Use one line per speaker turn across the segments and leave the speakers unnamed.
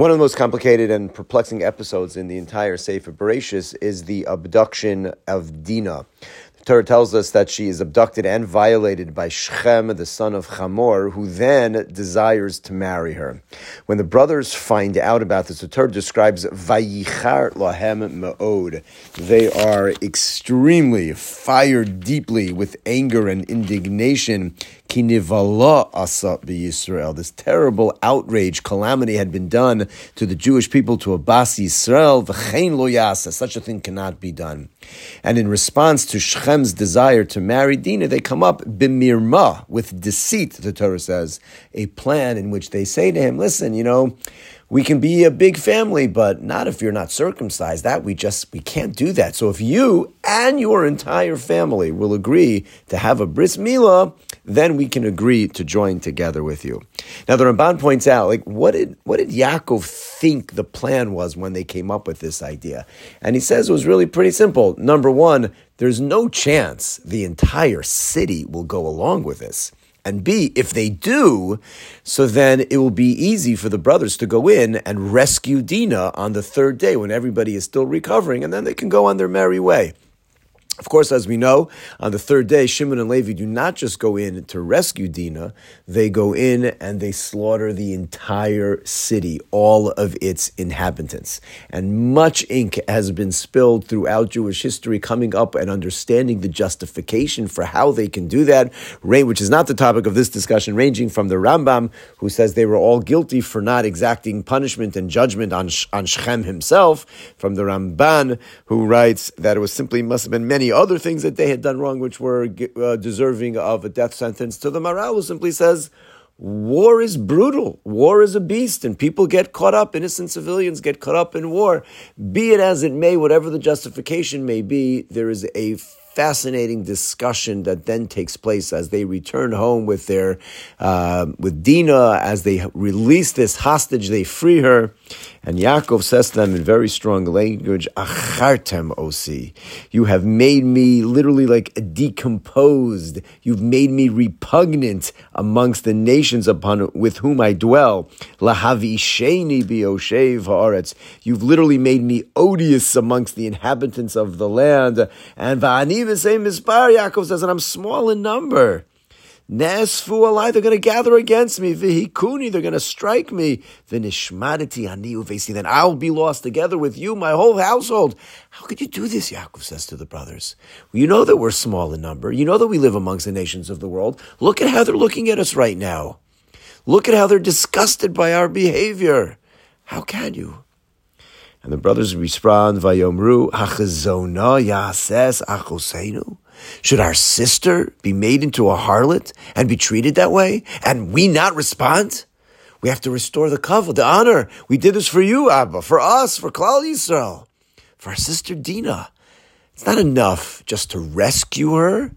One of the most complicated and perplexing episodes in the entire Sefer Bereshis is the abduction of Dinah. The Torah tells us that she is abducted and violated by Shechem, the son of Hamor, who then desires to marry her. When the brothers find out about this, the Torah describes Vayichar Lahem Me'od. They are extremely fired deeply with anger and indignation. Kinivala asa Yisrael. This terrible outrage, calamity had been done to the Jewish people, to Abbas Yisrael. V'chein lo yasa. Such a thing cannot be done. And in response to Shechem's desire to marry Dinah, they come up bimirma, with deceit, the Torah says, a plan in which they say to him, listen, you know, we can be a big family, but not if you're not circumcised. That we just, we can't do that. So if you and your entire family will agree to have a bris milah, then we can agree to join together with you. Now the Ramban points out, like, what did, what did Yaakov think the plan was when they came up with this idea? And he says it was really pretty simple. Number one, there's no chance the entire city will go along with this. And B, if they do, so then it will be easy for the brothers to go in and rescue Dinah on the third day when everybody is still recovering, and then they can go on their merry way. Of course, as we know, on the third day, Shimon and Levi do not just go in to rescue Dinah, they go in and they slaughter the entire city, all of its inhabitants. And much ink has been spilled throughout Jewish history, coming up and understanding the justification for how they can do that, which is not the topic of this discussion, ranging from the Rambam, who says they were all guilty for not exacting punishment and judgment on, on Shechem himself, from the Ramban, who writes that it was simply must have been many other things that they had done wrong, which were uh, deserving of a death sentence, to the Maharal, who simply says, War is brutal. War is a beast, and people get caught up. Innocent civilians get caught up in war. Be it as it may, whatever the justification may be, there is a fascinating discussion that then takes place as they return home with their uh, with Dina as they release this hostage, they free her, and Yaakov says to them in very strong language, Achartem osi. You have made me literally like decomposed. You've made me repugnant amongst the nations upon with whom I dwell. Lahavisheni bioshev haaretz. You've literally made me odious amongst the inhabitants of the land. And va'ani v'sei mispar, Yaakov says, and I'm small in number. Nesfu alai, they're going to gather against me. Vihikuni, they're going to strike me. Vinishmadati ani uvesi, then I'll be lost together with you, my whole household. How could you do this? Yaakov says to the brothers. You know that we're small in number. You know that we live amongst the nations of the world. Look at how they're looking at us right now. Look at how they're disgusted by our behavior. How can you? And the brothers respond, Vayomru, Hachazona Yases Achosenu. Should our sister be made into a harlot and be treated that way, and we not respond? We have to restore the kavod, the honor. We did this for you, Abba, for us, for Klal Yisrael, for our sister Dina. It's not enough just to rescue her.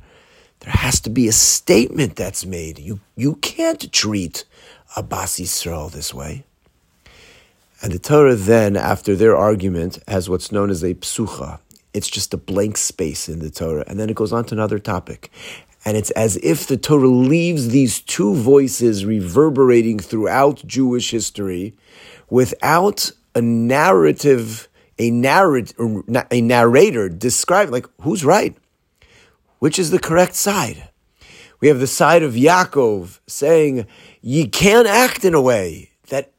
There has to be a statement that's made. You, you can't treat Abbas Yisrael this way. And the Torah then, after their argument, has what's known as a psucha, it's just a blank space in the Torah. And then it goes on to another topic. And it's as if the Torah leaves these two voices reverberating throughout Jewish history without a narrative, a, narrat- a narrator describing, like who's right, which is the correct side. We have the side of Yaakov saying, "You can't act in a way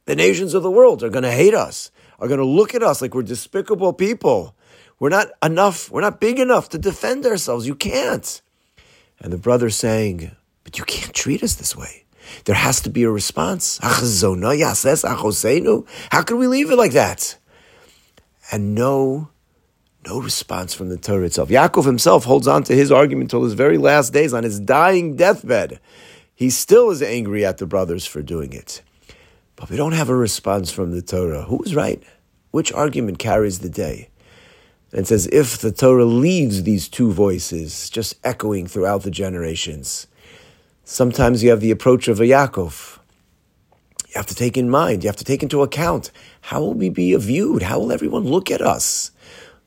the nations of the world are going to hate us, are going to look at us like we're despicable people." We're not enough, we're not big enough to defend ourselves. You can't. And the brother saying, But you can't treat us this way. There has to be a response. How could we leave it like that? And no, no response from the Torah itself. Yaakov himself holds on to his argument till his very last days on his dying deathbed. He still is angry at the brothers for doing it. But we don't have a response from the Torah. Who is right? Which argument carries the day? And as if the Torah leaves these two voices just echoing throughout the generations. Sometimes you have the approach of a Yaakov. You have to take in mind, you have to take into account how will we be viewed? How will everyone look at us?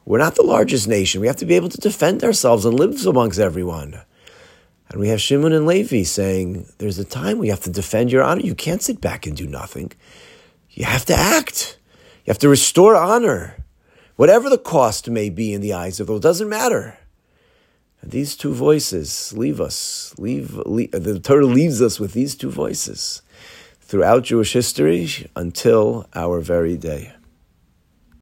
We're not the largest nation. We have to be able to defend ourselves and live amongst everyone. And we have Shimon and Levi saying, there's a time we have to defend your honor. You can't sit back and do nothing. you have to act. You have to restore honor, whatever the cost may be in the eyes of those. Doesn't matter. And these two voices leave us. Leave, leave the Torah leaves us with these two voices throughout Jewish history until our very day.